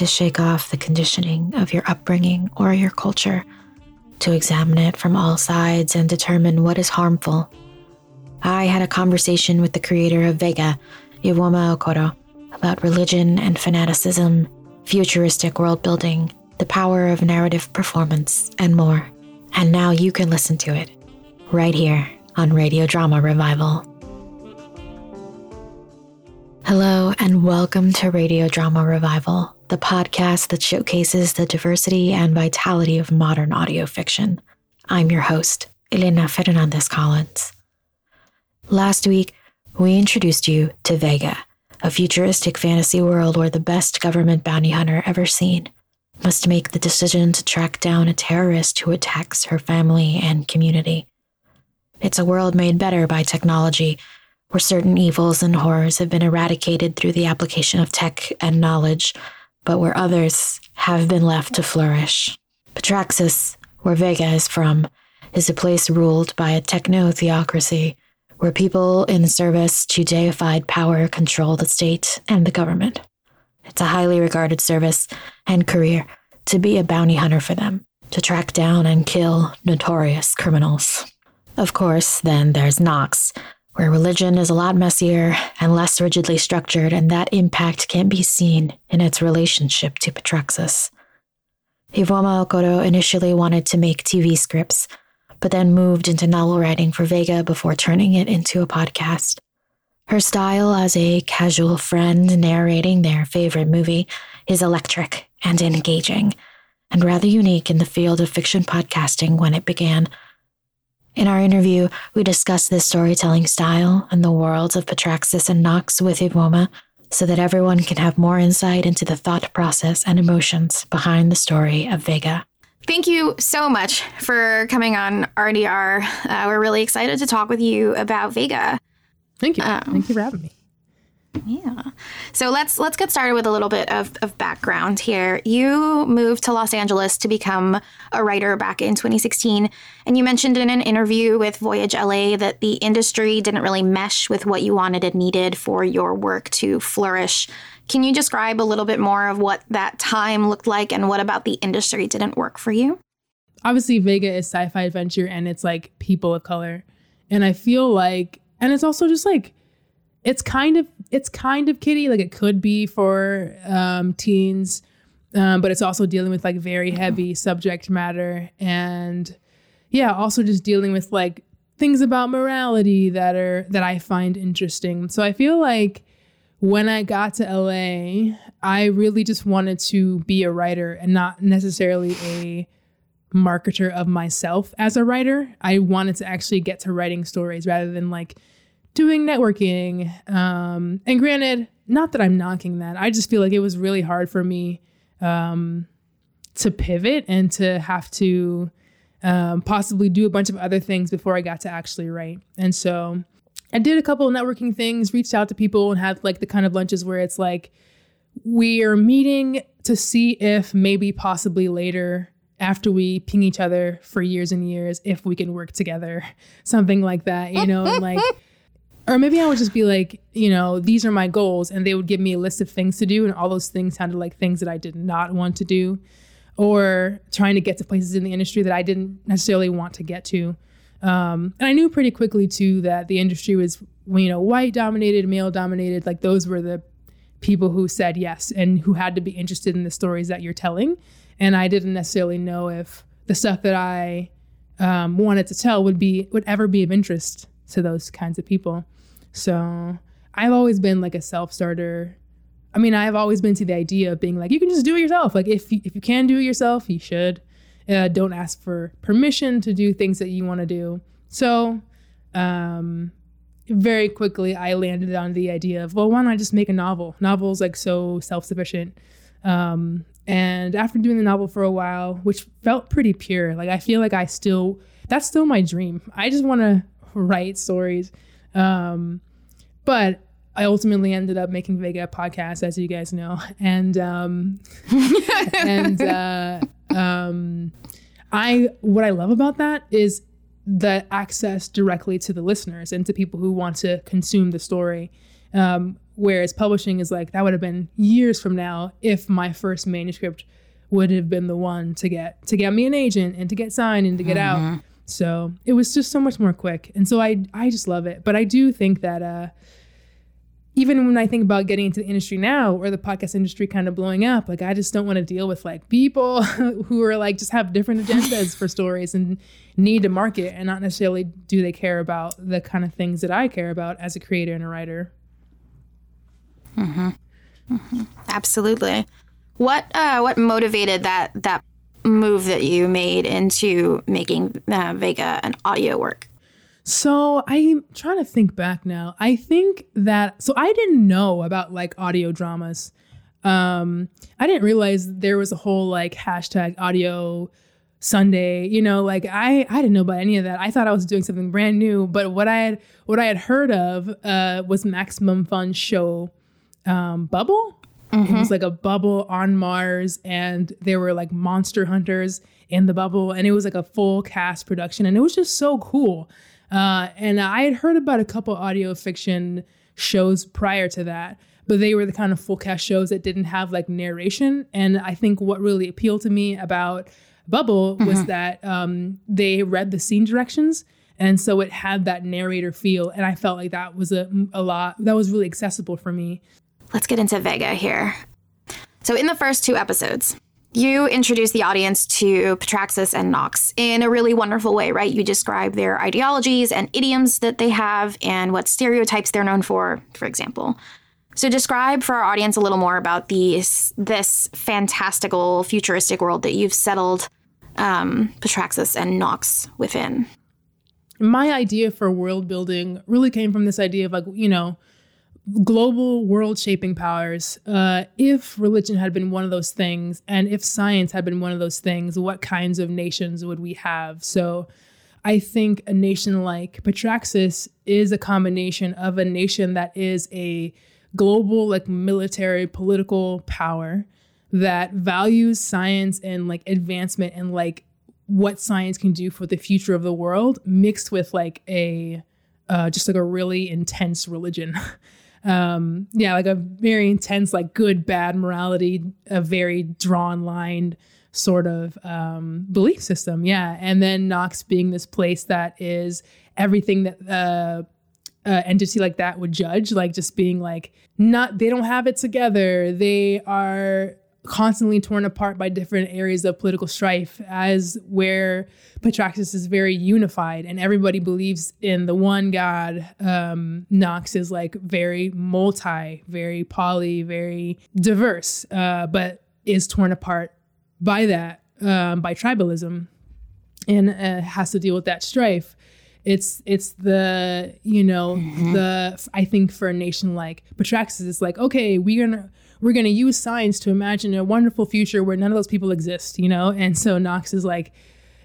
to shake off the conditioning of your upbringing or your culture, to examine it from all sides and determine what is harmful. I had a conversation with the creator of Vega, Ivuoma Okoro, about religion and fanaticism, futuristic world building, the power of narrative performance, and more. And now you can listen to it right here on Radio Drama Revival. Hello, and welcome to Radio Drama Revival, the podcast that showcases the diversity and vitality of modern audio fiction. I'm your host, Elena Fernandez Collins. Last week, we introduced you to Vega, a futuristic fantasy world where the best government bounty hunter ever seen must make the decision to track down a terrorist who attacks her family and community. It's a world made better by technology where certain evils and horrors have been eradicated through the application of tech and knowledge, but where others have been left to flourish. Patraxis, where Vega is from, is a place ruled by a techno theocracy where people in service to deified power control the state and the government. It's a highly regarded service and career to be a bounty hunter for them, to track down and kill notorious criminals. Of course, then there's Nox, where religion is a lot messier and less rigidly structured, and that impact can be seen in its relationship to Patraxis. Ivuoma Okoro initially wanted to make TV scripts, but then moved into novel writing for Vega before turning it into a podcast. Her style as a casual friend narrating their favorite movie is electric and engaging, and rather unique in the field of fiction podcasting when it began in our interview, we discuss this storytelling style and the worlds of Patraxis and Nox with Ivuoma so that everyone can have more insight into the thought process and emotions behind the story of Vega. Thank you so much for coming on RDR. Uh, we're really excited to talk with you about Vega. Thank you. Um, Thank you for having me. Yeah. So let's let's get started with a little bit of, of background here. You moved to Los Angeles to become a writer back in 2016, and you mentioned in an interview with Voyage LA that the industry didn't really mesh with what you wanted and needed for your work to flourish. Can you describe a little bit more of what that time looked like and what about the industry didn't work for you? Obviously, Vega is sci-fi adventure and it's like people of color. And I feel like and it's also just like it's kind of it's kind of kiddie like it could be for um, teens um, but it's also dealing with like very heavy subject matter and yeah also just dealing with like things about morality that are that i find interesting. So i feel like when i got to la i really just wanted to be a writer and not necessarily a marketer of myself as a writer. I wanted to actually get to writing stories rather than like doing networking. Um, and granted, not that I'm knocking that, I just feel like it was really hard for me um, to pivot and to have to um, possibly do a bunch of other things before I got to actually write. And so I did a couple of networking things, reached out to people, and had like the kind of lunches where it's like, we are meeting to see if maybe possibly later after we ping each other for years and years if we can work together something like that you know like or maybe I would just be like, you know, these are my goals. And they would give me a list of things to do. And all those things sounded like things that I did not want to do. Or trying to get to places in the industry that I didn't necessarily want to get to. Um, and I knew pretty quickly too that the industry was, you know, white dominated, male dominated. Like those were the people who said yes and who had to be interested in the stories that you're telling. And I didn't necessarily know if the stuff that I um, wanted to tell would be would ever be of interest to those kinds of people. So I've always been like a self starter. I mean, I've always been to the idea of being like, you can just do it yourself. Like if you, if you can do it yourself, you should. Uh, don't ask for permission to do things that you want to do. So, um, very quickly, I landed on the idea of, well, why don't I just make a novel? Novels like so self sufficient. Um, and after doing the novel for a while, which felt pretty pure, like I feel like I still, that's still my dream. I just want to write stories um, but I ultimately ended up making Vega a podcast, as you guys know, and um, and uh, um, I what I love about that is the access directly to the listeners and to people who want to consume the story. Um, Whereas publishing is like that would have been years from now if my first manuscript would have been the one to get to get me an agent and to get signed and to get mm-hmm. out. So it was just so much more quick. And so I I just love it. But I do think that uh even when I think about getting into the industry now or the podcast industry kind of blowing up, like I just don't want to deal with like people who are like just have different agendas for stories and need to market and not necessarily do they care about the kind of things that I care about as a creator and a writer. Mm-hmm. Mm-hmm. Absolutely. What uh, what motivated that that move that you made into making uh, Vega an audio work? So I'm trying to think back now. I think that so I didn't know about like audio dramas. Um, I didn't realize there was a whole like hashtag audio Sunday. You know, like I I didn't know about any of that. I thought I was doing something brand new. But what I had what I had heard of uh, was Maximum Fun show um, Bubble. Mm-hmm. It was like a bubble on Mars, and there were like monster hunters in the bubble, and it was like a full cast production, and it was just so cool. Uh, and I had heard about a couple audio fiction shows prior to that, but they were the kind of full cast shows that didn't have like narration. And I think what really appealed to me about Bubble was mm-hmm. that um, they read the scene directions. And so it had that narrator feel. And I felt like that was a, a lot, that was really accessible for me. Let's get into Vega here. So, in the first two episodes, you introduce the audience to Petraxis and Nox in a really wonderful way, right? You describe their ideologies and idioms that they have and what stereotypes they're known for, for example. So describe for our audience a little more about these this fantastical futuristic world that you've settled um, Petraxis and Nox within. My idea for world building really came from this idea of like, you know, global world shaping powers, uh, if religion had been one of those things, and if science had been one of those things, what kinds of nations would we have? So I think a nation like Petraxis is a combination of a nation that is a global, like military, political power that values science and like advancement and like what science can do for the future of the world mixed with like a uh, just like a really intense religion um yeah like a very intense like good bad morality a very drawn line sort of um belief system yeah and then Nox being this place that is everything that uh uh, entity like that would judge, like just being like, not, they don't have it together. They are constantly torn apart by different areas of political strife, as where Petraxis is very unified and everybody believes in the one God. Um, Nox is like very multi, very poly, very diverse, uh, but is torn apart by that, um, by tribalism, and uh, has to deal with that strife. It's it's the you know mm-hmm. the I think for a nation like Petraxis, it's like okay we're gonna we're going to use science to imagine a wonderful future where none of those people exist, you know? And so Nox is like,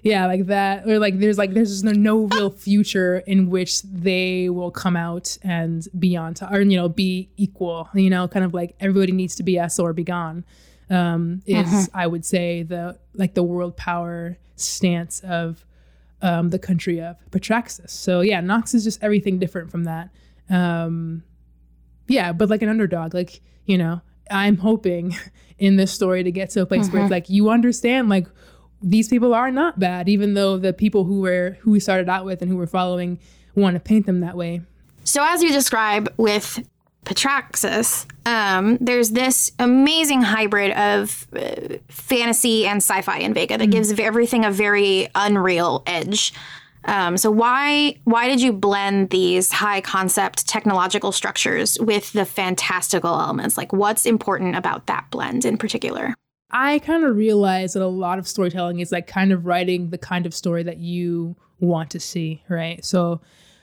yeah, like that, or like there's like there's no, no real future in which they will come out and be on top, or you know, be equal. You know, kind of like everybody needs to be us or be gone. Um, is uh-huh. I would say the like the world power stance of um, the country of Petraxis. So yeah, Nox is just everything different from that. Um, yeah, but like an underdog, like you know, I'm hoping in this story to get to a place mm-hmm. where it's mm-hmm. like you understand like these people are not bad, even though the people who were who we started out with and who were following want to paint them that way. So as you describe with Petraxis, um, there's this amazing hybrid of uh, fantasy and sci-fi in Vega that mm-hmm. gives everything a very unreal edge. Um, so why why did you blend these high concept technological structures with the fantastical elements? Like, what's important about that blend in particular? I kind of realized that a lot of storytelling is like kind of writing the kind of story that you want to see, right? So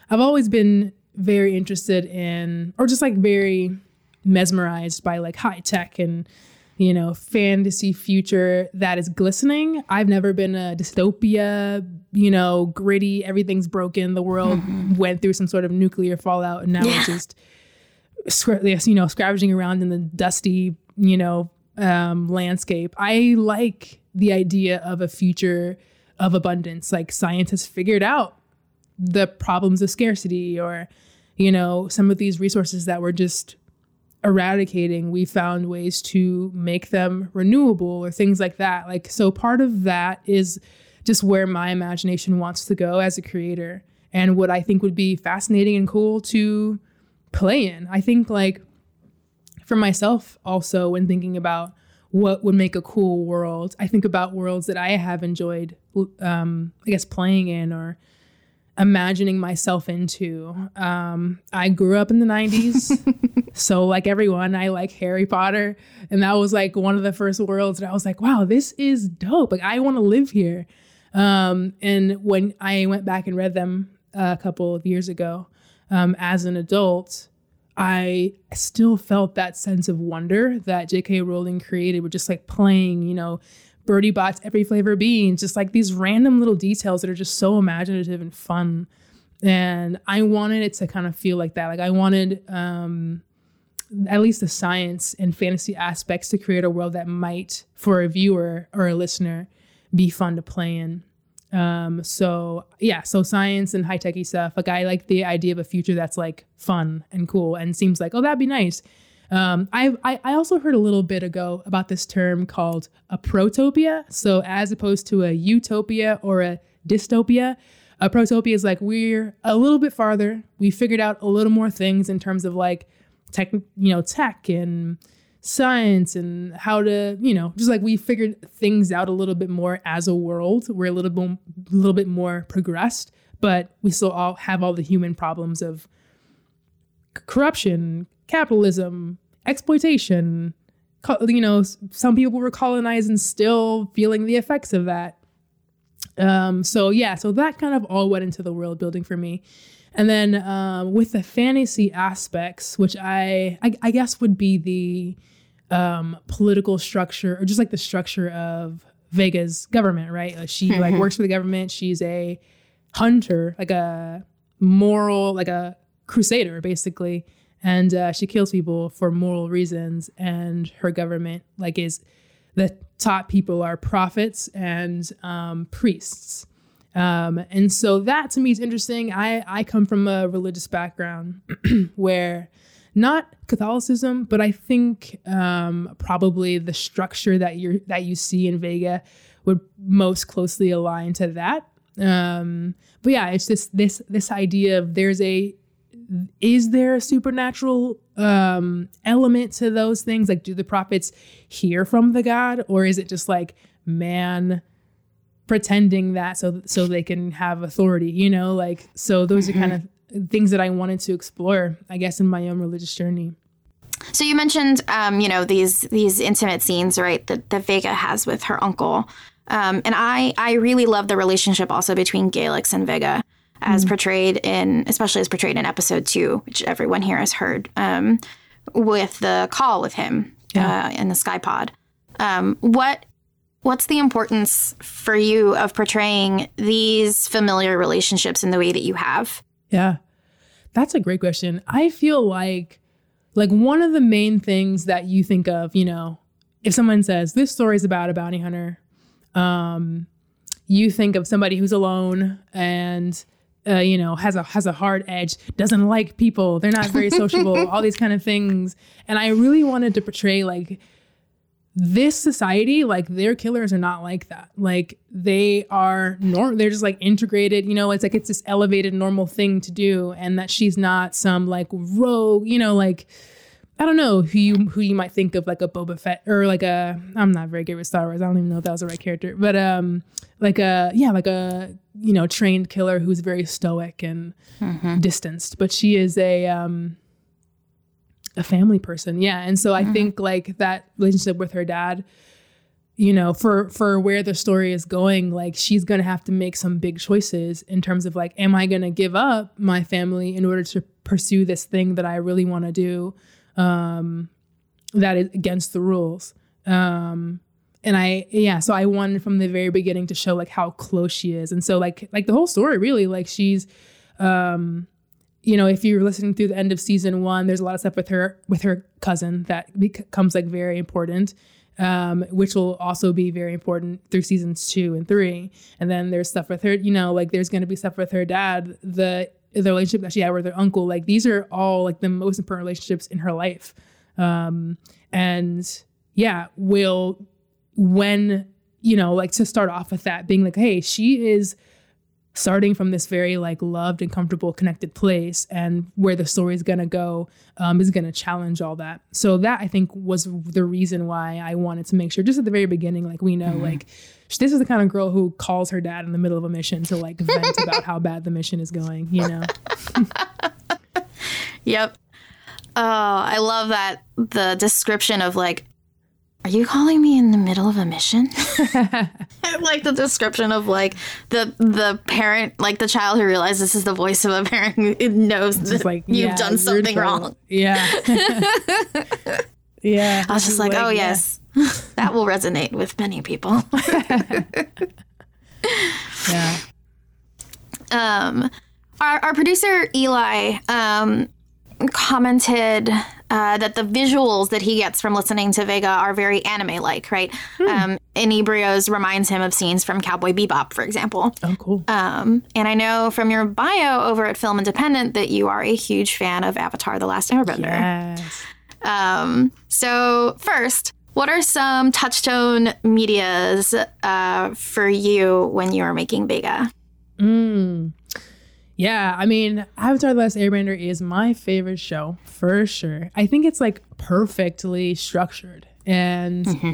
I've always been very interested in, or just like very mesmerized by like high tech and you know, fantasy future that is glistening. I've never been a dystopia, you know, gritty, everything's broken, the world mm-hmm. went through some sort of nuclear fallout and now yeah. it's just you know, scavenging around in the dusty, you know, um, landscape. I like the idea of a future of abundance. Like scientists figured out the problems of scarcity or, you know, some of these resources that were just eradicating, we found ways to make them renewable or things like that. Like, so part of that is just where my imagination wants to go as a creator and what I think would be fascinating and cool to play in. I think, like, for myself, also, when thinking about what would make a cool world, I think about worlds that I have enjoyed, um, I guess, playing in or imagining myself into. Um, I grew up in the 90s. so, like everyone, I like Harry Potter. And that was like one of the first worlds that I was like, wow, this is dope. Like, I want to live here. Um, and when I went back and read them a couple of years ago um, as an adult, I still felt that sense of wonder that J.K. Rowling created with just like playing, you know, Bertie Bott's every flavor beans, just like these random little details that are just so imaginative and fun. And I wanted it to kind of feel like that. Like I wanted um, at least the science and fantasy aspects to create a world that might, for a viewer or a listener, be fun to play in. Um, so yeah, so science and high techy stuff. Like I like the idea of a future that's like fun and cool and seems like, oh, that'd be nice. Um, I, I also heard a little bit ago about this term called a protopia. So as opposed to a utopia or a dystopia, a protopia is like we're a little bit farther. We figured out a little more things in terms of like tech, you know, tech and science and how to, you know, just like we figured things out a little bit more as a world. We're a little bit, a little bit more progressed, but we still all have all the human problems of corruption, capitalism, exploitation. You know, some people were colonized and still feeling the effects of that. Um, so yeah, so that kind of all went into the world building for me. And then um, with the fantasy aspects, which I, I, I guess would be the um, political structure or just like the structure of Vega's government, right? Like she mm-hmm. like works for the government. She's a hunter, like a moral, like a crusader, basically and uh, she kills people for moral reasons and her government like is the top people are prophets and um, priests. Um, and so that to me is interesting. I i come from a religious background where not catholicism but i think um, probably the structure that you that you see in vega would most closely align to that. Um, but yeah it's just this this idea of there's a is there a supernatural um, element to those things? Like, do the prophets hear from the God, or is it just like man pretending that so so they can have authority? You know, like so. Those mm-hmm. are kind of things that I wanted to explore, I guess, in my own religious journey. So you mentioned, um, you know, these these intimate scenes, right? That that Vega has with her uncle, um, and I I really love the relationship also between Galix and Vega as mm. portrayed in, especially as portrayed in episode two, which everyone here has heard, um, with the call with him yeah. uh, in the sky pod. Um, what what's the importance for you of portraying these familiar relationships in the way that you have? Yeah, that's a great question. I feel like like one of the main things that you think of, you know, if someone says this story is about a bounty hunter, um, you think of somebody who's alone and uh, you know, has a has a hard edge, doesn't like people, they're not very sociable, all these kind of things. And I really wanted to portray like this society, like their killers are not like that. Like they are normal. they're just like integrated, you know, it's like it's this elevated normal thing to do. And that she's not some like rogue, you know, like I don't know who you who you might think of like a Boba Fett or like a I'm not very good with Star Wars. I don't even know if that was the right character, but um like a yeah like a you know trained killer who's very stoic and mm-hmm. distanced, but she is a um a family person. Yeah, and so I mm-hmm. think like that relationship with her dad you know for for where the story is going like she's going to have to make some big choices in terms of like am i going to give up my family in order to pursue this thing that i really want to do um, that is against the rules. Um, and I yeah, so I wanted from the very beginning to show like how close she is, and so like like the whole story really like she's. Um, you know, if you're listening through the end of season one, there's a lot of stuff with her with her cousin that becomes like very important, um, which will also be very important through seasons two and three. And then there's stuff with her, you know, like there's going to be stuff with her dad. The the relationship that she had with her uncle, like these are all like the most important relationships in her life. Um, and yeah, will when you know, like to start off with that being like, hey, she is starting from this very like loved and comfortable connected place and where the story is going to go um, is going to challenge all that. So that i think was the reason why i wanted to make sure just at the very beginning like we know mm-hmm. like this is the kind of girl who calls her dad in the middle of a mission to like vent about how bad the mission is going you know? Yep. Oh i love that the description of like are you calling me in the middle of a mission? I like the description of like the the parent, like the child who realizes this is the voice of a parent who knows that like, you've yeah, done something wrong. Yeah. yeah. I was just like, like oh yeah. yes, that will resonate with many people. yeah. Um, our, our producer Eli um, commented uh, that the visuals that he gets from listening to Vega are very anime like, right? Hmm. Um, Inebrios reminds him of scenes from Cowboy Bebop, for example. Oh, cool. Um, and I know from your bio over at Film Independent that you are a huge fan of Avatar The Last Airbender. Yes. Um, so, first, what are some touchstone medias uh, for you when you are making Vega? Mm. Yeah, I mean, Avatar: The Last Airbender is my favorite show for sure. I think it's like perfectly structured, and mm-hmm.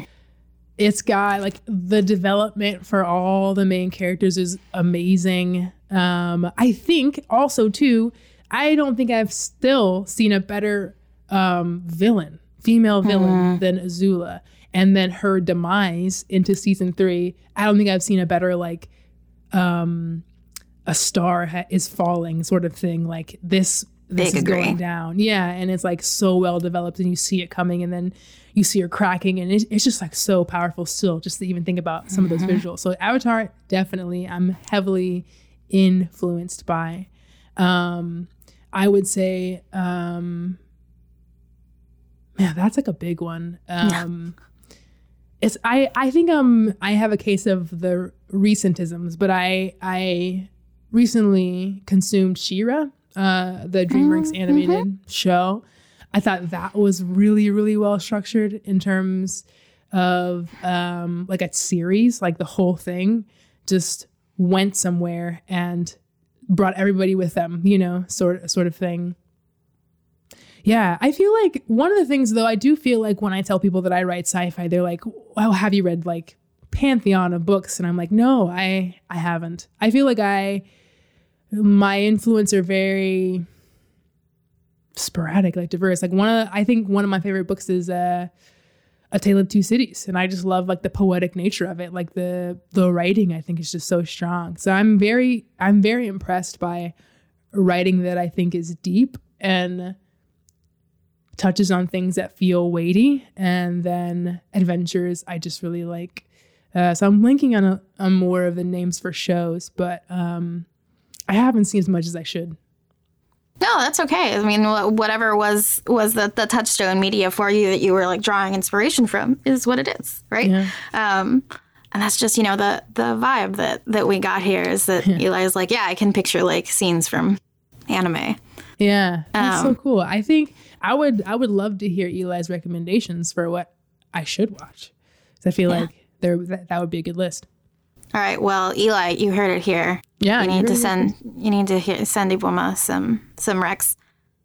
it's got like the development for all the main characters is amazing. Um, I think also too, I don't think I've still seen a better um, villain, female villain mm. than Azula, and then her demise into season three. I don't think I've seen a better like. Um, a star ha- is falling sort of thing like this this Big is agree. going down yeah and it's like so well developed and you see it coming and then you see her cracking and it, it's just like so powerful still just to even think about some mm-hmm. of those mm-hmm. visuals so avatar definitely i'm heavily influenced by um i would say um yeah that's like a big one um yeah it's I I think um I have a case of the recentisms, but I I recently consumed She-Ra, uh, the DreamWorks mm-hmm. animated show. I thought that was really, really well structured in terms of um, like a series, like the whole thing just went somewhere and brought everybody with them, you know, sort sort of thing. Yeah, I feel like one of the things though, I do feel like when I tell people that I write sci-fi, they're like, "Well, have you read like pantheon of books?" And I'm like, "No, I I haven't." I feel like I my influence are very sporadic, like diverse. Like one of the, I think one of my favorite books is uh, A Tale of Two Cities, and I just love like the poetic nature of it. Like the the writing, I think is just so strong. So I'm very I'm very impressed by writing that I think is deep and touches on things that feel weighty, and then adventures I just really like. Uh, so I'm linking on a, on more of the names for shows, but um, I haven't seen as much as I should. No, that's okay. I mean, whatever was was the, the touchstone media for you that you were like drawing inspiration from is what it is, right? Yeah. Um, and that's just you know the the vibe that that we got here is that yeah. Eli is like, yeah, I can picture like scenes from anime. Yeah, that's um, so cool. I think I would I would love to hear Eli's recommendations for what I should watch. I feel yeah. like there that, that would be a good list. All right. Well, Eli, you heard it here. Yeah. You need to send. You need to hear, send Ivuoma some some Rex.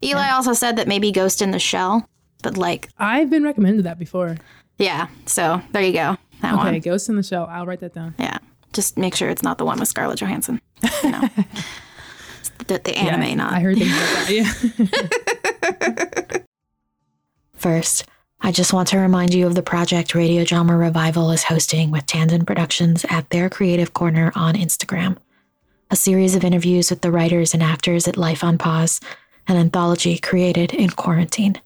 Eli yeah. also said that maybe Ghost in the Shell, but like I've been recommended that before. Yeah. So there you go. That okay, one. Ghost in the Shell. I'll write that down. Yeah. Just make sure it's not the one with Scarlett Johansson. You know, the, the anime, yeah, not. I heard things like that. Yeah. First. I just want to remind you of the project Radio Drama Revival is hosting with Tandon Productions at their Creative Corner on Instagram. A series of interviews with the writers and actors at Life on Pause, an anthology created in quarantine.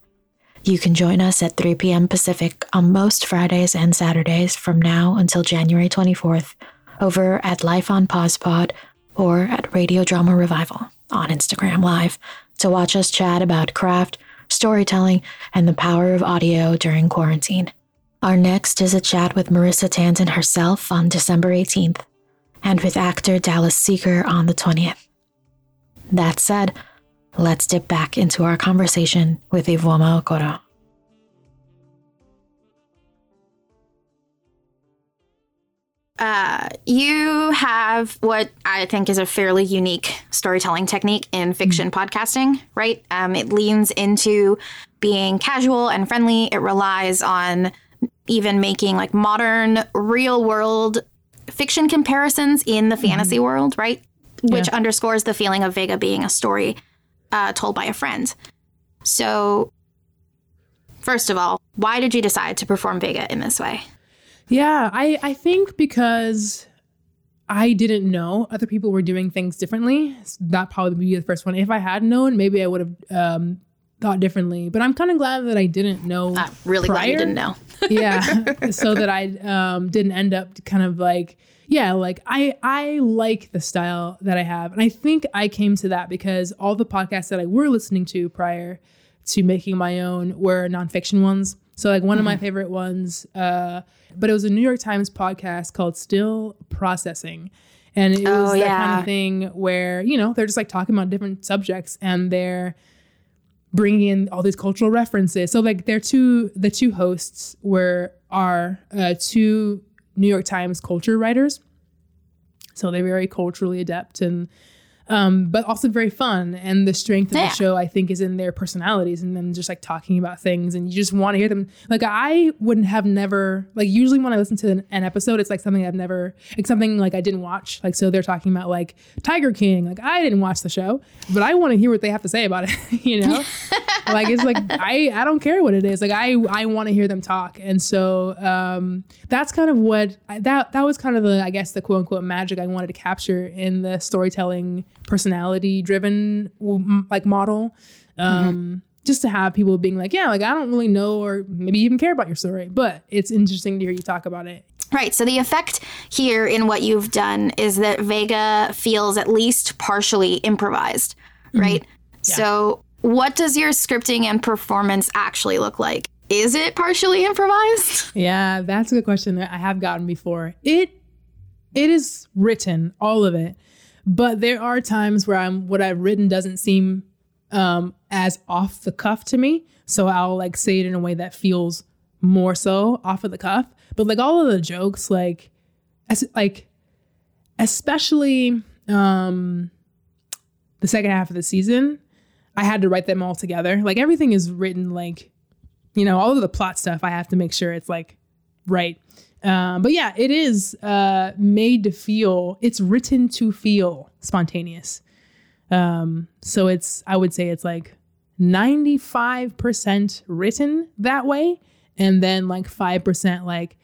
You can join us at 3 p.m. Pacific on most Fridays and Saturdays from now until January 24th over at Life on Pause Pod or at Radio Drama Revival on Instagram Live to watch us chat about craft storytelling, and the power of audio during quarantine. Our next is a chat with Marissa Tandon herself on December 18th, and with actor Dallas Seeger on the 20th. That said, let's dip back into our conversation with Ivuoma Okoro. Uh, you have what I think is a fairly unique storytelling technique in fiction podcasting, right? Um, it leans into being casual and friendly. It relies on even making like modern, real world fiction comparisons in the fantasy world, right? Which Yeah. underscores the feeling of Vega being a story uh, told by a friend. So, first of all, why did you decide to perform Vega in this way? Yeah, I, I think because I didn't know other people were doing things differently. That probably would be the first one. If I had known, maybe I would have um, thought differently. But I'm kind of glad that I didn't know. I'm really glad you didn't know. yeah, so that I um, didn't end up kind of like yeah, like I I like the style that I have, and I think I came to that because all the podcasts that I were listening to prior to making my own were nonfiction ones. So like one of my favorite ones, uh, but it was a New York Times podcast called Still Processing. And it was Oh, that kind of thing where, you know, they're just like talking about different subjects and they're bringing in all these cultural references. So like their two, the two hosts were, are uh, two New York Times culture writers. So they're very culturally adept and um, but also very fun. And the strength of Yeah. the show, I think, is in their personalities and them just like talking about things. And you just want to hear them. Like I wouldn't have never like usually when I listen to an, an episode, it's like something I've never like something like I didn't watch. Like so they're talking about like Tiger King. Like I didn't watch the show, but I want to hear what they have to say about it. You know, like it's like I I don't care what it is. Like I I want to hear them talk. And so um, that's kind of what I, that that was kind of the I guess the quote unquote magic I wanted to capture in the storytelling personality driven like model. Um, Just to have people being like, yeah, like I don't really know or maybe even care about your story, but it's interesting to hear you talk about it. Right. So the effect here in what you've done is that Vega feels at least partially improvised, right? So what does your scripting and performance actually look like? Is it partially improvised? Yeah, that's a good question that I have gotten before. It it is written, all of it, but there are times where I'm what I've written doesn't seem um as off the cuff to me. So I'll like say it in a way that feels more so off of the cuff. But like all of the jokes, like as like especially um the second half of the season, I had to write them all together. Like everything is written like you know, all of the plot stuff, I have to make sure it's like right. Um, but yeah, it is uh, made to feel, it's written to feel spontaneous. Um, so it's, I would say it's like 95% written that way. And then like 5% like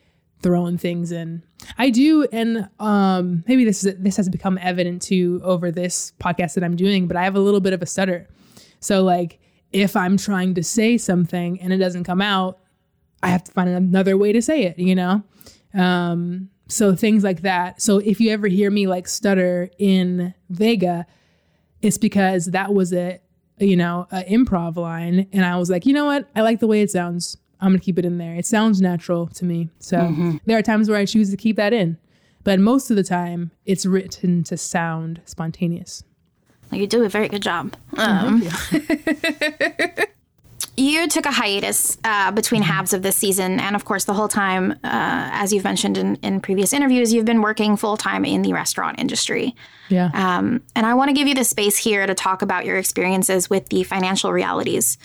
throwing things in. I do, and um, maybe this is this has become evident too over this podcast that I'm doing, but I have a little bit of a stutter. So like if I'm trying to say something and it doesn't come out, I have to find another way to say it, you know? Um, so things like that. So if you ever hear me like stutter in Vega, it's because that was a, you know, an improv line. And I was like, you know what? I like the way it sounds. I'm going to keep it in there. It sounds natural to me. So there are times where I choose to keep that in. But most of the time, it's written to sound spontaneous. You do a very good job. Um, you took a hiatus uh, between halves of this season, and of course, the whole time, uh, as you've mentioned in, in previous interviews, you've been working full time in the restaurant industry. Yeah. Um, and I want to give you the space here to talk about your experiences with the financial realities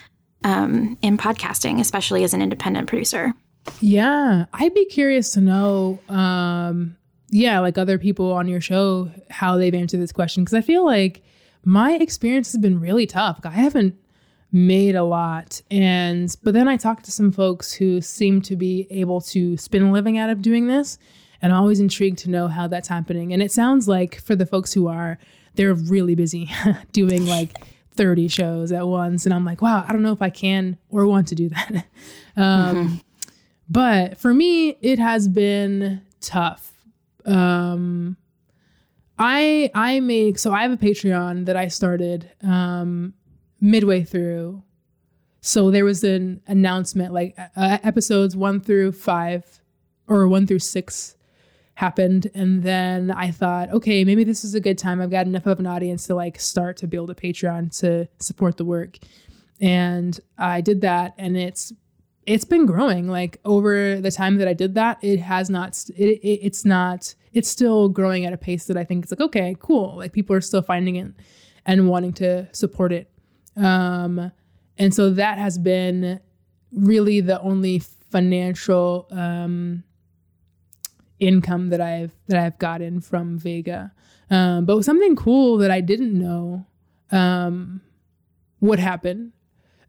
um, in podcasting, especially as an independent producer. Yeah, I'd be curious to know, um, yeah, like other people on your show, how they've answered this question. Cause I feel like my experience has been really tough. I haven't made a lot. And, but then I talked to some folks who seem to be able to spin a living out of doing this. And I'm always intrigued to know how that's happening. And it sounds like for the folks who are, they're really busy doing like 30 shows at once. And I'm like, wow, I don't know if I can or want to do that. um, but for me it has been tough um i i make so i have a patreon that i started um midway through. So there was an announcement like uh, episodes one through five or one through six happened. And then i thought okay maybe this is a good time. I've got enough of an audience to like start to build a patreon to support the work. And i did that and it's it's been growing. Like over the time that i did that it has not it, it it's not it's still growing at a pace that I think it's like okay, cool. Like people are still finding it and wanting to support it. Um, and so that has been really the only financial um, income that I've that I've gotten from Vega. Um, but something cool that I didn't know um, would happen,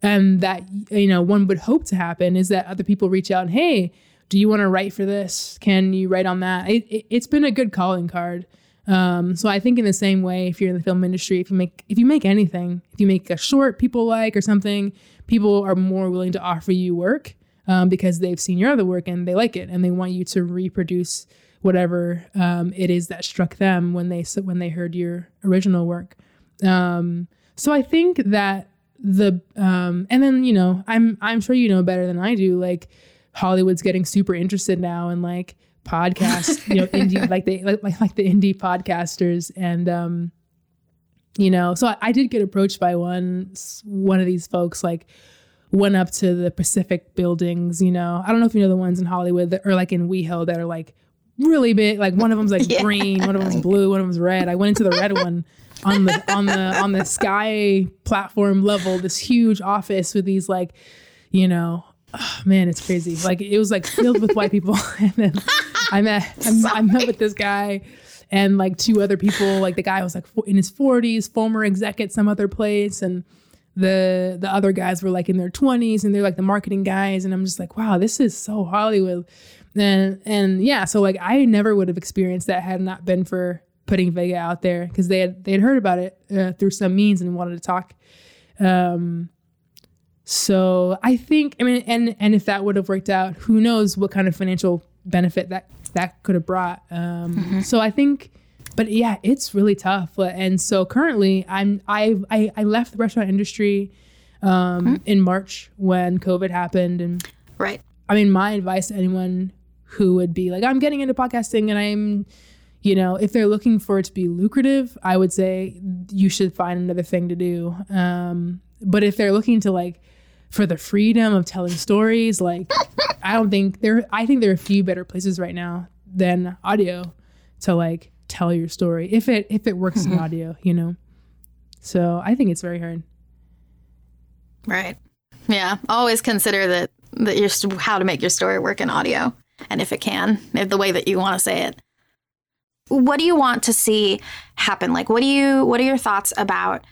and that you know one would hope to happen is that other people reach out and hey, do you want to write for this? Can you write on that? It, it, has been a good calling card. Um, so I think in the same way, if you're in the film industry, if you make if you make anything, if you make a short people like or something, people are more willing to offer you work um, because they've seen your other work and they like it and they want you to reproduce whatever um, it is that struck them when they when they heard your original work. Um, so I think that the um, and then you know I'm I'm sure you know better than I do. Like Hollywood's getting super interested now in like podcasts, you know, indie like they like like the indie podcasters and um, you know. So I, I did get approached by one one of these folks like went up to the Pacific buildings, you know. I don't know if you know the ones in Hollywood that are like in WeHo that are like really big. Like one of them's like yeah. green, one of them's blue, one of them's red. I went into the red one on the on the on the sky platform level, this huge office with these like, you know, oh, man, it's crazy. Like it was like filled with white people. and then I met I, I met with this guy and like two other people. Like the guy was like in his 40s, former exec at some other place, and the the other guys were like in their 20s and they're like the marketing guys and i'm just like wow this is so hollywood and and yeah so like i never would have experienced that had not been for putting vega out there because they had they had heard about it uh, through some means and wanted to talk um so i think i mean and and if that would have worked out who knows what kind of financial benefit that that could have brought um mm-hmm. so i think but yeah, it's really tough. And so currently, I'm I I, I left the restaurant industry um, mm-hmm. in March when COVID happened, and right. I mean, my advice to anyone who would be like, I'm getting into podcasting, and I'm, you know, if they're looking for it to be lucrative, I would say you should find another thing to do. Um, but if they're looking to like for the freedom of telling stories, like I don't think there. I think there are a few better places right now than audio to like tell your story if it if it works mm-hmm. in audio, you know. So I think it's very hard. Right. Yeah. Always consider that that your how to make your story work in audio, and if it can, if the way that you want to say it. What do you want to see happen? Like, what do you what are your thoughts about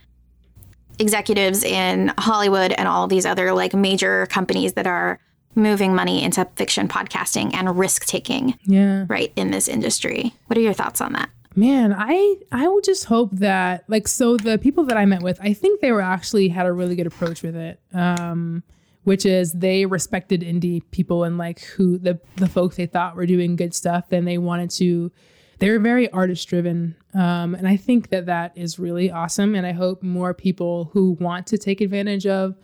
executives in Hollywood and all these other like major companies that are moving money into fiction podcasting and risk taking yeah. right in this industry. What are your thoughts on that? Man i i would just hope that like so the people that i met with i think they were actually had a really good approach with it um which is they respected indie people and like who the the folks they thought were doing good stuff and they wanted to they were very artist driven um, and i think that that is really awesome and i hope more people who want to take advantage of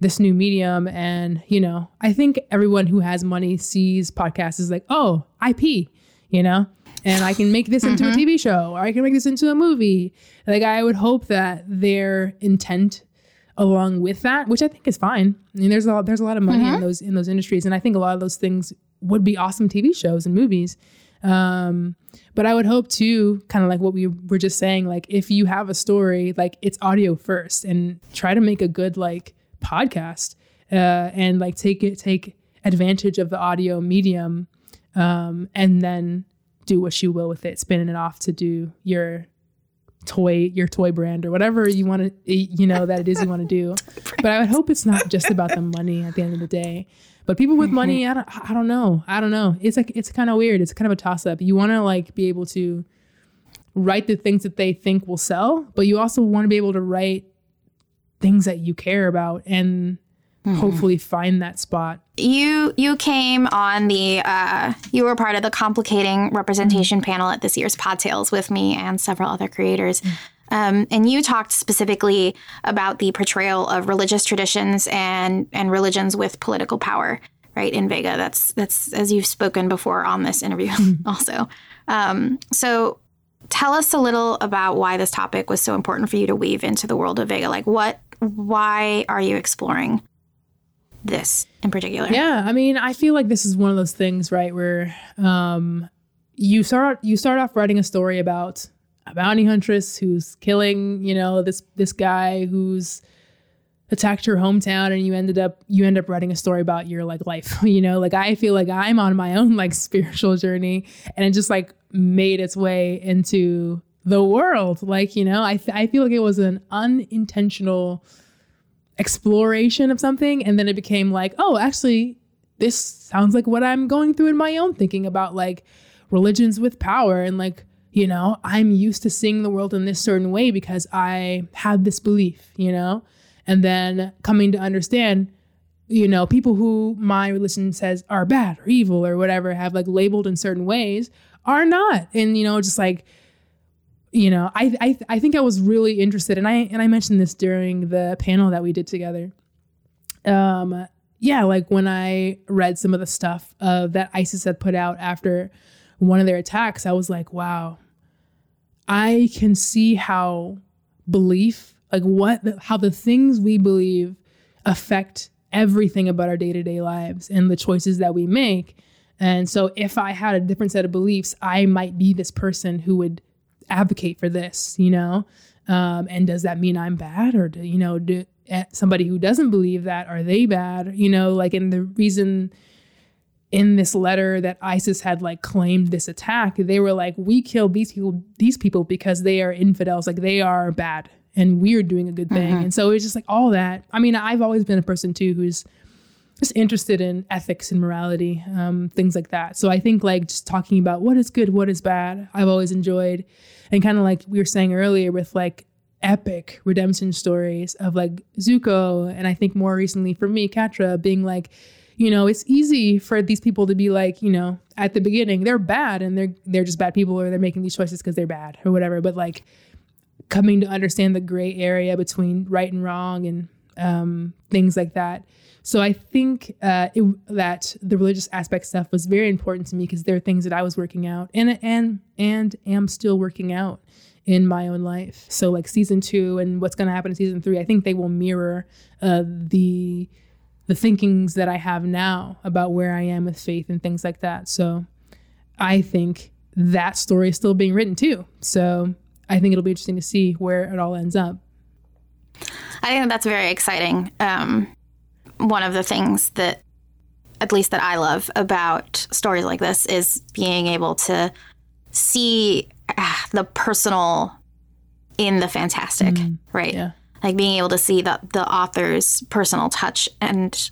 this new medium. And, you know, I think everyone who has money sees podcasts as like, oh, IP, you know, and I can make this into mm-hmm. a TV show or I can make this into a movie. Like, I would hope that their intent along with that, which I think is fine. I mean, there's a lot, there's a lot of money mm-hmm. in those in those industries, and I think a lot of those things would be awesome TV shows and movies. Um, but I would hope too, kind of like what we were just saying, like if you have a story, like it's audio first, and try to make a good like podcast uh, and like take it take advantage of the audio medium um, and then do what you will with it spinning it off to do your toy your toy brand or whatever you want to you know that it is you want to do but i would hope it's not just about the money at the end of the day but people with money i don't i don't know i don't know it's like it's kind of weird it's kind of a toss up you want to like be able to write the things that they think will sell but you also want to be able to write things that you care about and mm-hmm. hopefully find that spot. You you came on the uh, you were part of the complicating representation mm-hmm. panel at this year's PodTales with me and several other creators. Mm-hmm. Um, and you talked specifically about the portrayal of religious traditions and and religions with political power, right in Vega. That's that's as you've spoken before on this interview, mm-hmm. also. Um, so tell us a little about why this topic was so important for you to weave into the world of Vega. Like, what why are you exploring this in particular? Yeah, I mean, I feel like this is one of those things, right, where um, you start you start off writing a story about a bounty huntress who's killing, you know, this this guy who's attacked your hometown and you ended up you end up writing a story about your like life you know? Like i feel like i'm on my own like spiritual journey and it just like made its way into the world. Like you know i, I feel like it was an unintentional exploration of something and then it became like oh actually this sounds like what i'm going through in my own thinking about like religions with power and like you know i'm used to seeing the world in this certain way because i had this belief you know? And then coming to understand you know people who my religion says are bad or evil or whatever have like labeled in certain ways are not. And you know just like you know I, I i think i was really interested and i and i mentioned this during the panel that we did together. Um yeah like when i read some of the stuff uh, that isis had put out after one of their attacks i was like wow. I can see how belief like what how the things we believe affect everything about our day-to-day lives and the choices that we make. And so if i had a different set of beliefs i might be this person who would advocate for this you know? Um, and does that mean i'm bad or do, you know do, eh, somebody who doesn't believe that are they bad you know? Like and the reason in this letter that ISIS had like claimed this attack, they were like, we killed these people, these people because they are infidels, like they are bad and we're doing a good thing. Mm-hmm. And so it's just like all that. I mean, I've always been a person too who's just interested in ethics and morality, um, things like that. So I think like just talking about what is good, what is bad, I've always enjoyed. And kind of like we were saying earlier with like epic redemption stories of like Zuko, and I think more recently for me, Catra being like, you know, it's easy for these people to be like, you know, at the beginning they're bad and they're they're just bad people or they're making these choices because they're bad or whatever. But like coming to understand the gray area between right and wrong and um, things like that. So I think uh, it, that the religious aspect stuff was very important to me because there are things that I was working out and and and am still working out in my own life. So like season two and what's going to happen in season three, I think they will mirror uh, the the thinkings that I have now about where I am with faith and things like that. So I think that story is still being written too. So I think it'll be interesting to see where it all ends up. I think that's very exciting. Um, one of the things that, at least that I love about stories like this, is being able to see ah, the personal in the fantastic, mm, right? Yeah. Like being able to see the the author's personal touch and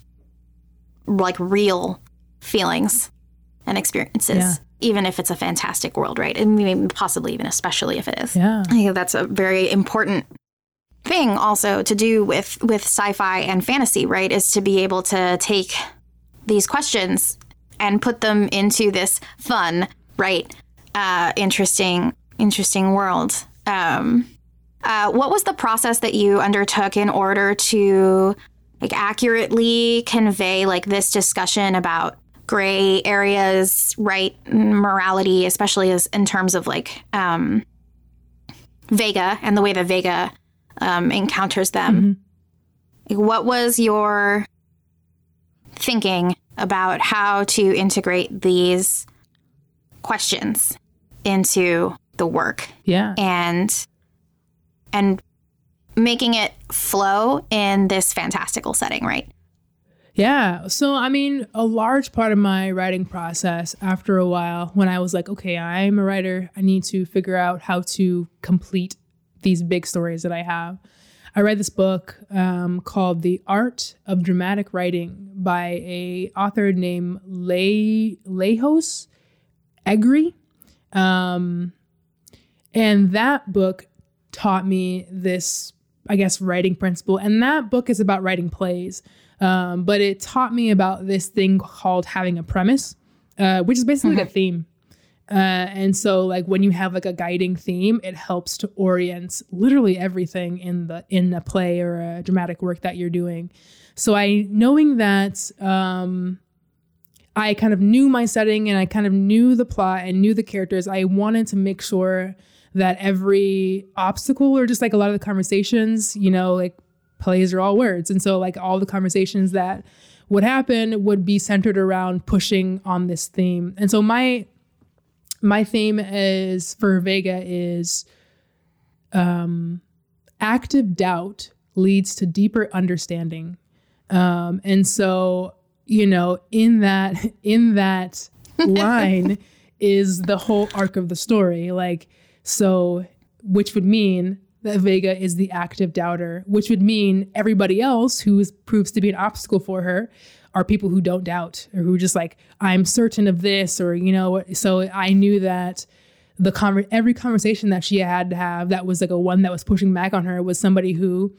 like real feelings and experiences. Yeah even if it's a fantastic world, right? And maybe possibly even especially if it is. Yeah. I think that's a very important thing also to do with with sci-fi and fantasy, right? Is to be able to take these questions and put them into this fun, right? Uh, interesting, interesting world. Um, uh, what was the process that you undertook in order to like accurately convey like this discussion about gray areas, right? Morality, especially as in terms of like um, Vega and the way that Vega um, encounters them. Mm-hmm. what was your thinking about how to integrate these questions into the work? Yeah, and and making it flow in this fantastical setting, right? Yeah. So, I mean, a large part of my writing process after a while, when I was like, okay, I'm a writer, I need to figure out how to complete these big stories that I have. I read this book um, called The Art of Dramatic Writing by a author named Le- Lajos Egri. Um, and that book taught me this, I guess, writing principle. And that book is about writing plays. Um, but it taught me about this thing called having a premise, uh, which is basically mm-hmm. a theme. Uh, and so like when you have like a guiding theme, it helps to orient literally everything in the in a play or a dramatic work that you're doing. So I knowing that um, I kind of knew my setting and I kind of knew the plot and knew the characters. I wanted to make sure that every obstacle or just like a lot of the conversations, you know, like plays are all words. And so, like, all the conversations that would happen would be centered around pushing on this theme. And so, my my theme is for Vega is um, active doubt leads to deeper understanding. Um, and so, you know, in that in that line is the whole arc of the story. Like, so which would mean that Vega is the active doubter, which would mean everybody else who proves to be an obstacle for her are people who don't doubt or who just like I'm certain of this or you know so I knew that the conver- every conversation that she had to have that was like a one that was pushing back on her was somebody who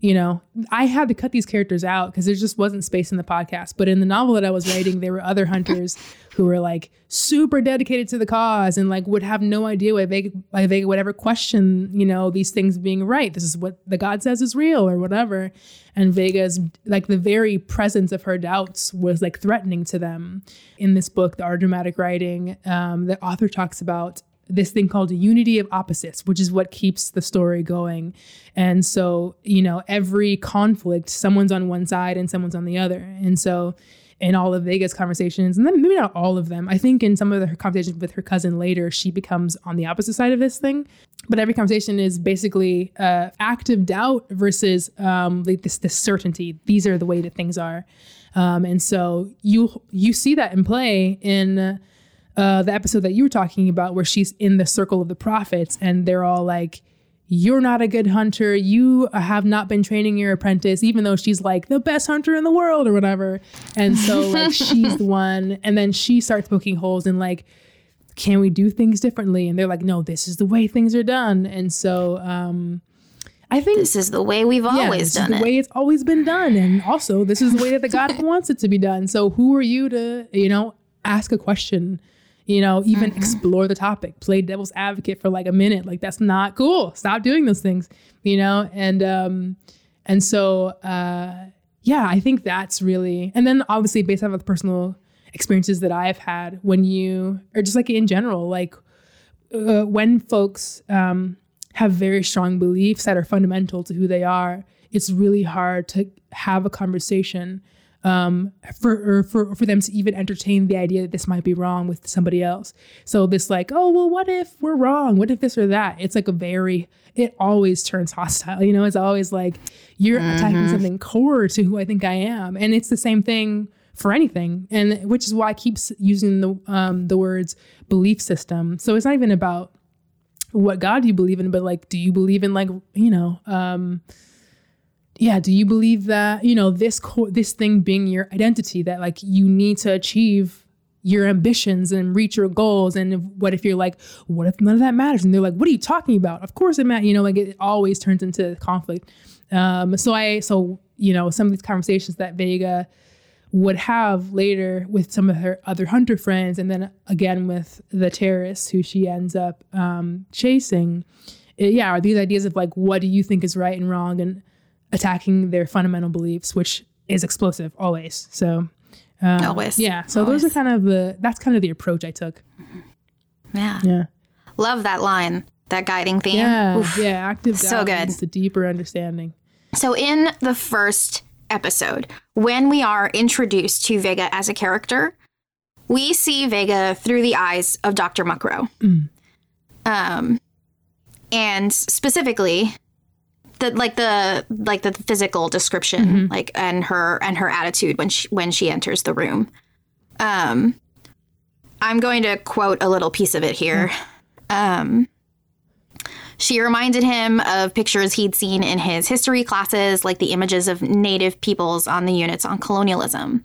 you know, I had to cut these characters out because there just wasn't space in the podcast. But in the novel that I was writing, there were other hunters who were like super dedicated to the cause and like would have no idea why Vega, why Vega would ever question, you know, these things being right. This is what the God says is real or whatever. And Vega's like the very presence of her doubts was like threatening to them. In this book, the art dramatic writing, um, the author talks about this thing called a unity of opposites, which is what keeps the story going. And so, you know, every conflict, someone's on one side and someone's on the other. And so, in all of Vega's conversations, and then maybe not all of them, I think in some of her conversations with her cousin later, she becomes on the opposite side of this thing. But every conversation is basically uh, active doubt versus um, like this, this certainty. These are the way that things are. Um, and so you you see that in play in uh, the episode that you were talking about, where she's in the circle of the prophets, and they're all like, "You're not a good hunter. You have not been training your apprentice," even though she's like the best hunter in the world or whatever. And so like she's the one, and then she starts poking holes and like, can we do things differently? And they're like, "No, this is the way things are done." And so. um I think this is the way we've yeah, always done the it. The way it's always been done, and also this is the way that the God wants it to be done. So who are you to, you know, ask a question you know, even mm-hmm. explore the topic, play devil's advocate for like a minute. Like that's not cool. Stop doing those things, you know? And um and so uh yeah, I think that's really and then obviously based off of the personal experiences that I've had when you or just like in general, like uh, when folks um have very strong beliefs that are fundamental to who they are, it's really hard to have a conversation um, for for for them to even entertain the idea that this might be wrong with somebody else. So this like, oh well, what if we're wrong? What if this or that? It's like a very it always turns hostile. You know, it's always like you're mm-hmm. attacking something core to who I think I am, and it's the same thing for anything, and which is why I keep using the um, the words belief system. So it's not even about what God you believe in, but like, do you believe in like you know. Um, yeah do you believe that you know this co- this thing being your identity that like you need to achieve your ambitions and reach your goals? And what if you're like what if none of that matters? And they're like what are you talking about? Of course it matters you know like it always turns into conflict. Um so i so you know some of these conversations that vega would have later with some of her other hunter friends and then again with the terrorists who she ends up um chasing it, yeah are these ideas of like what do you think is right and wrong? And attacking their fundamental beliefs, which is explosive always. So um, always, yeah. So always. those are kind of the that's kind of the approach I took. Yeah, yeah. Love that line, that guiding theme. Yeah, Oof. yeah. Active so good. The deeper understanding. So in the first episode, when we are introduced to Vega as a character, we see Vega through the eyes of Dr. Muckrow. Mm. Um, and specifically, the like the like the physical description mm-hmm. like and her and her attitude when she when she enters the room um i'm going to quote a little piece of it here mm. um she reminded him of pictures he'd seen in his history classes like the images of native peoples on the units on colonialism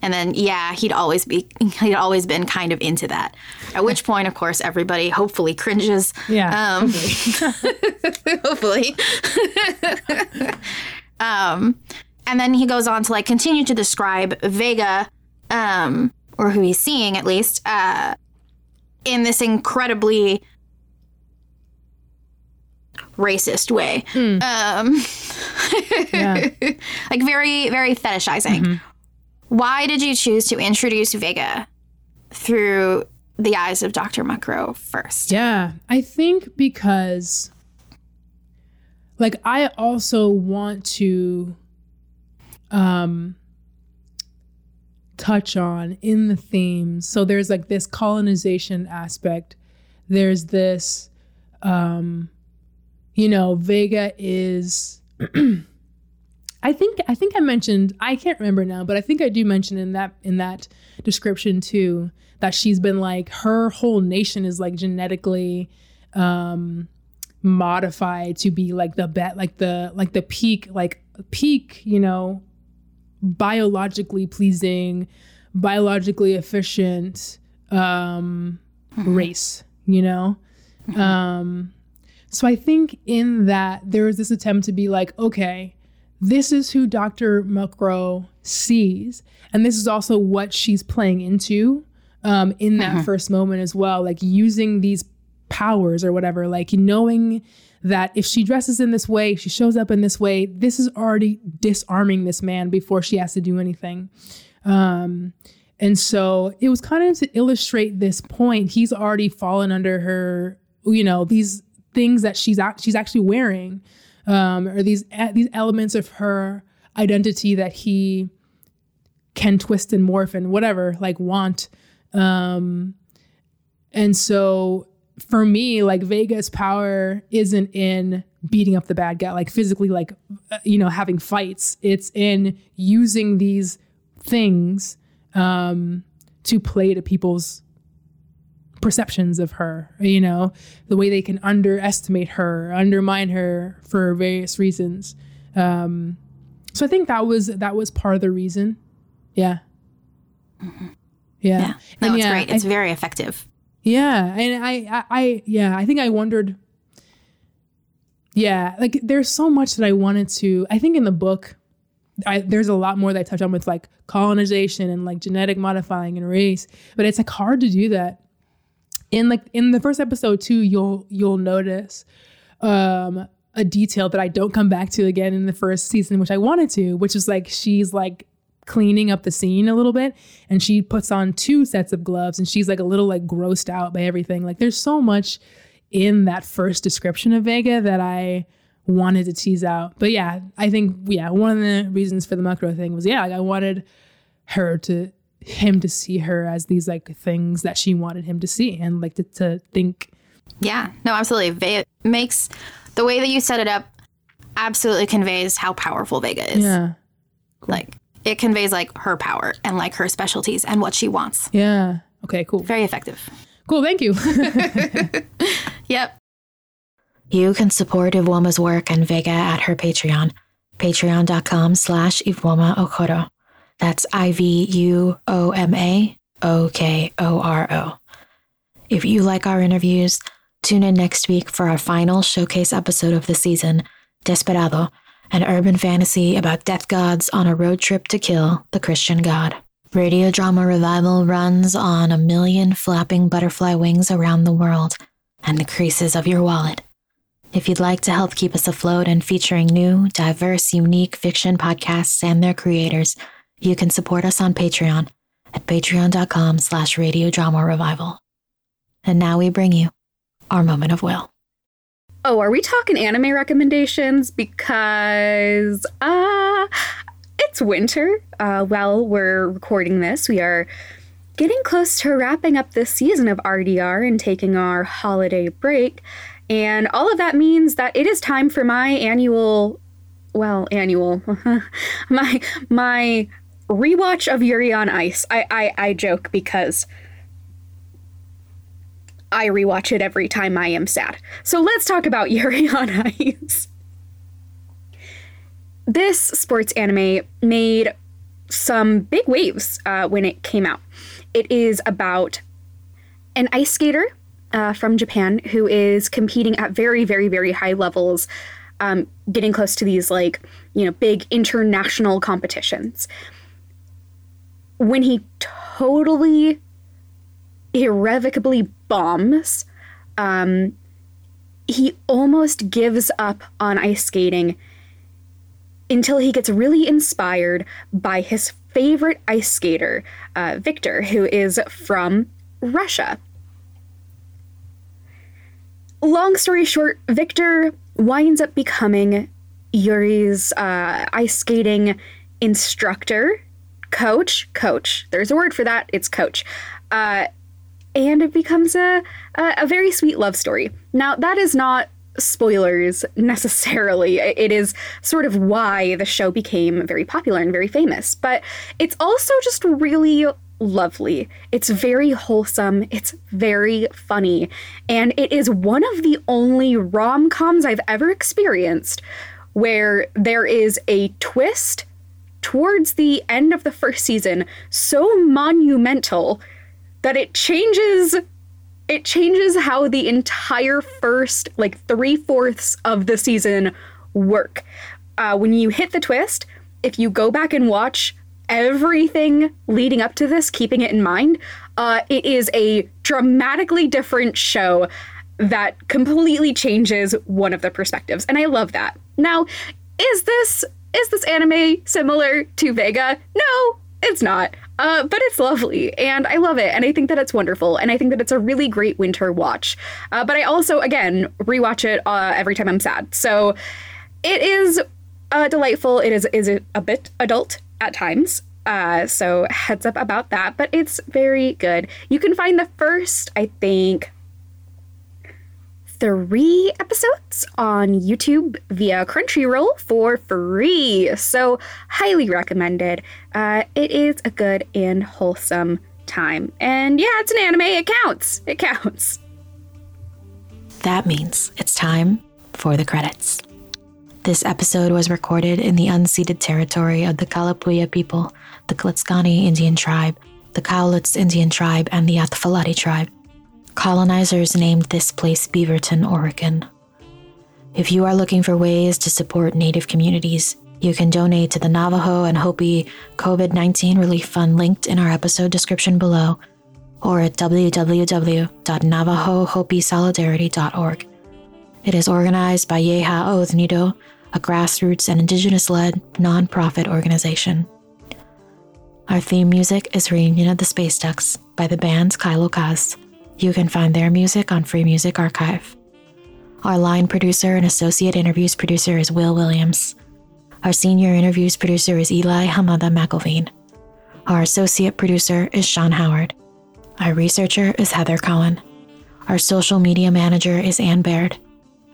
and then, yeah, he'd always be, he'd always been kind of into that. At which point, of course, everybody hopefully cringes. Yeah. Um, hopefully. um, and then he goes on to like continue to describe Vega, um, or who he's seeing at least, uh, in this incredibly racist way. Mm. Um, yeah. like very, very fetishizing. Mm-hmm. Why did you choose to introduce Vega through the eyes of Dr. Muckrow first? Yeah, I think because like I also want to um touch on in the themes. So there's like this colonization aspect. There's this um you know, Vega is I think I think I mentioned I can't remember now, but I think I do mention in that in that description too that she's been like her whole nation is like genetically um modified to be like the bet like the like the peak like peak, you know, biologically pleasing, biologically efficient um, mm-hmm. race, you know? Mm-hmm. Um, so I think in that there was this attempt to be like, okay, this is who Dr. Muckrow sees. And this is also what she's playing into um, in that mm-hmm. first moment as well, like using these powers or whatever, like knowing that if she dresses in this way, she shows up in this way, this is already disarming this man before she has to do anything. Um, and so it was kind of to illustrate this point. He's already fallen under her, you know, these things that she's act- she's actually wearing, um, or these these elements of her identity that he can twist and morph and whatever, like want. Um, and so for me, like Vega's power isn't in beating up the bad guy, like physically, like, uh, you know, having fights. It's in using these things um, to play to people's perceptions of her, you know, the way they can underestimate her, undermine her for various reasons. Um, so I think that was that was part of the reason. Yeah. Mm-hmm. Yeah. yeah. No, it's yeah, great. It's I, very effective. Yeah, and I, I, I, yeah, I think I wondered. Yeah, like there's so much that I wanted to. I think in the book, I, there's a lot more that I touch on with like colonization and like genetic modifying and race, but it's like hard to do that. In like in the first episode too, you'll you'll notice um, a detail that I don't come back to again in the first season, which I wanted to, which is like she's like cleaning up the scene a little bit and she puts on two sets of gloves and she's like a little like grossed out by everything. Like there's so much in that first description of vega that i wanted to tease out. But yeah i think yeah one of the reasons for the Muckrow thing was yeah like i wanted her to him to see her as these like things that she wanted him to see and like to, to think yeah no absolutely it makes the way that you set it up absolutely conveys how powerful vega is yeah cool. like it conveys like her power and like her specialties and what she wants. Yeah. Okay, cool. Very effective. Cool, thank you. yep. You can support Ivuoma's work and Vega at her Patreon, patreon.com slash Ivuoma Okoro. That's I-V-U-O-M-A-O-K-O-R-O. If you like our interviews, tune in next week for our final showcase episode of the season, Desperado, an urban fantasy about death gods on a road trip to kill the Christian god. Radio Drama Revival runs on a million flapping butterfly wings around the world and the creases of your wallet. If you'd like to help keep us afloat and featuring new, diverse, unique fiction podcasts and their creators, you can support us on Patreon at patreon.com slash radiodrama revival. And now we bring you our moment of will. Oh, are we talking anime recommendations? Because uh it's winter. Uh while we're recording this, we are getting close to wrapping up this season of RDR and taking our holiday break. And all of that means that it is time for my annual well, annual my my rewatch of Yuri on Ice. I, I I joke because I rewatch it every time I am sad. So let's talk about Yuri on Ice. This sports anime made some big waves uh, when it came out. It is about an ice skater uh, from Japan who is competing at very, very, very high levels, um, getting close to these like you know big international competitions. When he totally irrevocably bombs. Um, he almost gives up on ice skating until he gets really inspired by his favorite ice skater, uh, Victor, who is from Russia. Long story short, Victor winds up becoming Yuri's uh, ice skating instructor, coach, coach. There's a word for that. It's coach. Uh, and it becomes a, a, a very sweet love story. Now, that is not spoilers necessarily. It is sort of why the show became very popular and very famous, but it's also just really lovely. It's very wholesome. It's very funny. And it is one of the only rom coms I've ever experienced where there is a twist towards the end of the first season so monumental that it changes it changes how the entire first like three fourths of the season work. Uh, when you hit the twist, if you go back and watch everything leading up to this, keeping it in mind, uh, it is a dramatically different show that completely changes one of the perspectives, and I love that. Now, is this is this anime similar to Vega? No, it's not. Uh, but it's lovely and I love it. And I think that it's wonderful. And I think that it's a really great winter watch. Uh, but I also, again, rewatch it uh, every time I'm sad. So it is uh, delightful. It is, is a bit adult at times. Uh, so heads up about that, but it's very good. You can find the first, I think, three episodes on YouTube via Crunchyroll for free. So, highly recommended. Uh, it is a good and wholesome time. And yeah, it's an anime. It counts. It counts. That means it's time for the credits. This episode was recorded in the unceded territory of the Kalapuya people, the Clatskanie Indian tribe, the Cowlitz Indian tribe, and the Atfalati tribe. Colonizers named this place Beaverton, Oregon. If you are looking for ways to support Native communities, you can donate to the Navajo and Hopi COVID 19 Relief Fund linked in our episode description below or at www.navajohopisolidarity.org. It is organized by Yee Ha'ólníi Doo, a grassroots and indigenous led nonprofit organization. Our theme music is Reunion of the Space Ducks by the band Kylo Kaz. You can find their music on Free Music Archive. Our line producer and associate interviews producer is Will Williams. Our senior interviews producer is Eli Hamada McElveen. Our associate producer is Sean Howard. Our researcher is Heather Cohen. Our social media manager is Ann Baird.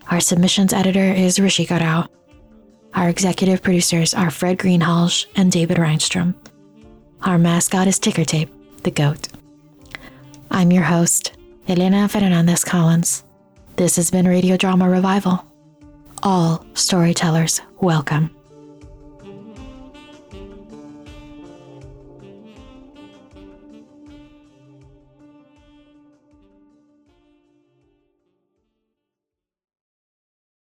Our submissions editor is Rishika Rao. Our executive producers are Fred Greenhalgh and David Reinstrom. Our mascot is Ticker Tape, the goat. I'm your host, Elena Fernandez Collins. This has been Radio Drama Revival. All storytellers welcome.